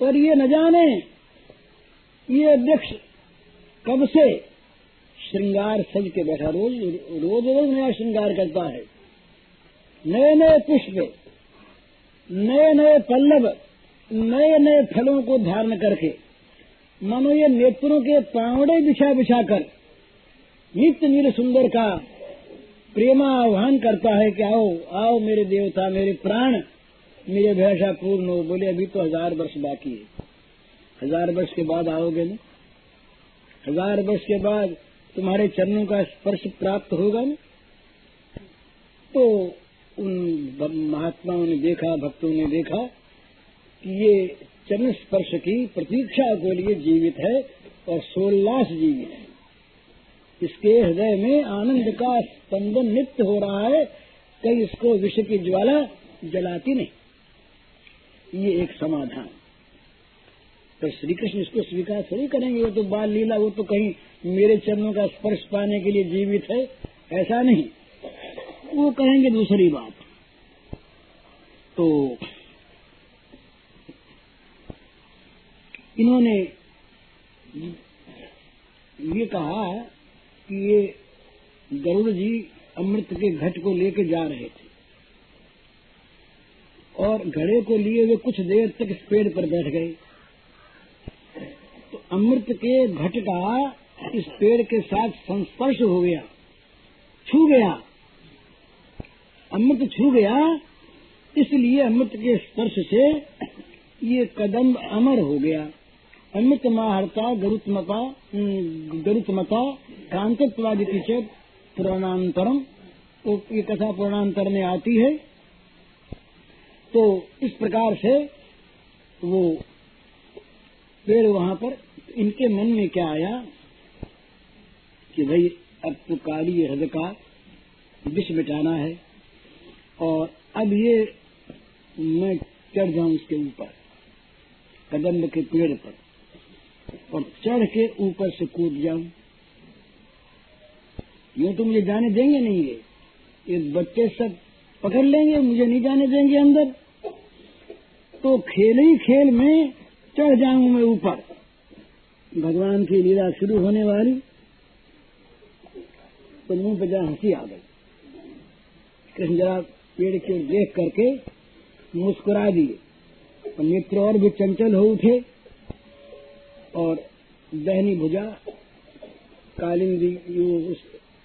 और ये न जाने ये वृक्ष कब से श्रृंगार सज के बैठा रोज रोज रोज नया श्रृंगार करता है। नए नए पुष्प, नए नए पल्लव, नए नए फलों को धारण करके, मानो ये नेत्रों के पावड़े बिछा बिछा कर नित्य नील सुंदर का प्रेमा आह्वान करता है कि आओ आओ मेरे देवता, मेरे प्राण मेरे भैसा पूर्ण हो, बोले, अभी तो हज़ार वर्ष बाकी है। हज़ार वर्ष के बाद आओगे ना? हज़ार वर्ष के बाद तुम्हारे चरणों का स्पर्श प्राप्त होगा ना? तो उन महात्माओं ने देखा, भक्तों ने देखा कि ये चरण स्पर्श की प्रतीक्षा के लिए जीवित है और सोल्लास जीवित है। इसके हृदय में आनंद का स्पंदन नित्य हो रहा है, कहीं इसको विश्व की ज्वाला जलाती नहीं। ये एक समाधान। तो श्री कृष्ण इसको स्वीकार थोड़ी करेंगे, वो तो बाल लीला, वो तो कहीं मेरे चरणों का स्पर्श पाने के लिए जीवित है, ऐसा नहीं। वो कहेंगे दूसरी बात। तो इन्होंने ये कहा कि ये गरुड़ जी अमृत के घट को लेके जा रहे थे। और घड़े को लिए वे कुछ देर तक इस पेड़ पर बैठ गए। तो अमृत के घट का इस पेड़ के साथ संस्पर्श हो गया, छू गया। अमृत छू गया, इसलिए अमृत के स्पर्श से ये कदम अमर हो गया। अमृत माहरता, गरुत्मता गरुत्मता कांतत्वादिति से पुराणांतरम। तो ये कथा पुराणांतर में आती है। तो इस प्रकार से वो पेड़ वहाँ पर, इनके मन में क्या आया कि भाई अब तो काली हृदय का विष मिटाना है और अब ये मैं चढ़ जाऊँ उसके ऊपर कदम के पेड़ पर और चढ़ के ऊपर से कूद जाऊँ। यूँ तो मुझे जाने देंगे नहीं ये। ये बच्चे सब पकड़ लेंगे, मुझे नहीं जाने देंगे अंदर। तो खेल ही खेल में चढ़ जाऊँ मैं ऊपर। भगवान की लीला शुरू होने वाली। तो मुँह पे जरा हँसी आ गई। कृष्ण जरा पेड़ की देख करके मुस्कुरा दिए। और नेत्र और भी चंचल हो उठे। और दहनी भुजा, कालिंदी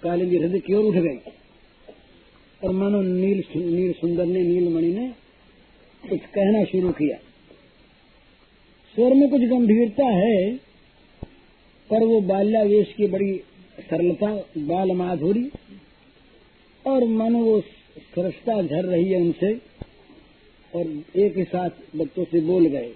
कालिंदी हृदय की ओर उठ गई। और मानो नील नील सुंदर ने नीलमणि ने कुछ कहना शुरू किया। स्वर में कुछ गंभीरता है, पर वो बाल्यावेश की बड़ी सरलता, बाल माधुरी और मानो वो सरसता झर रही है उनसे और एक ही साथ बच्चों से बोल गए।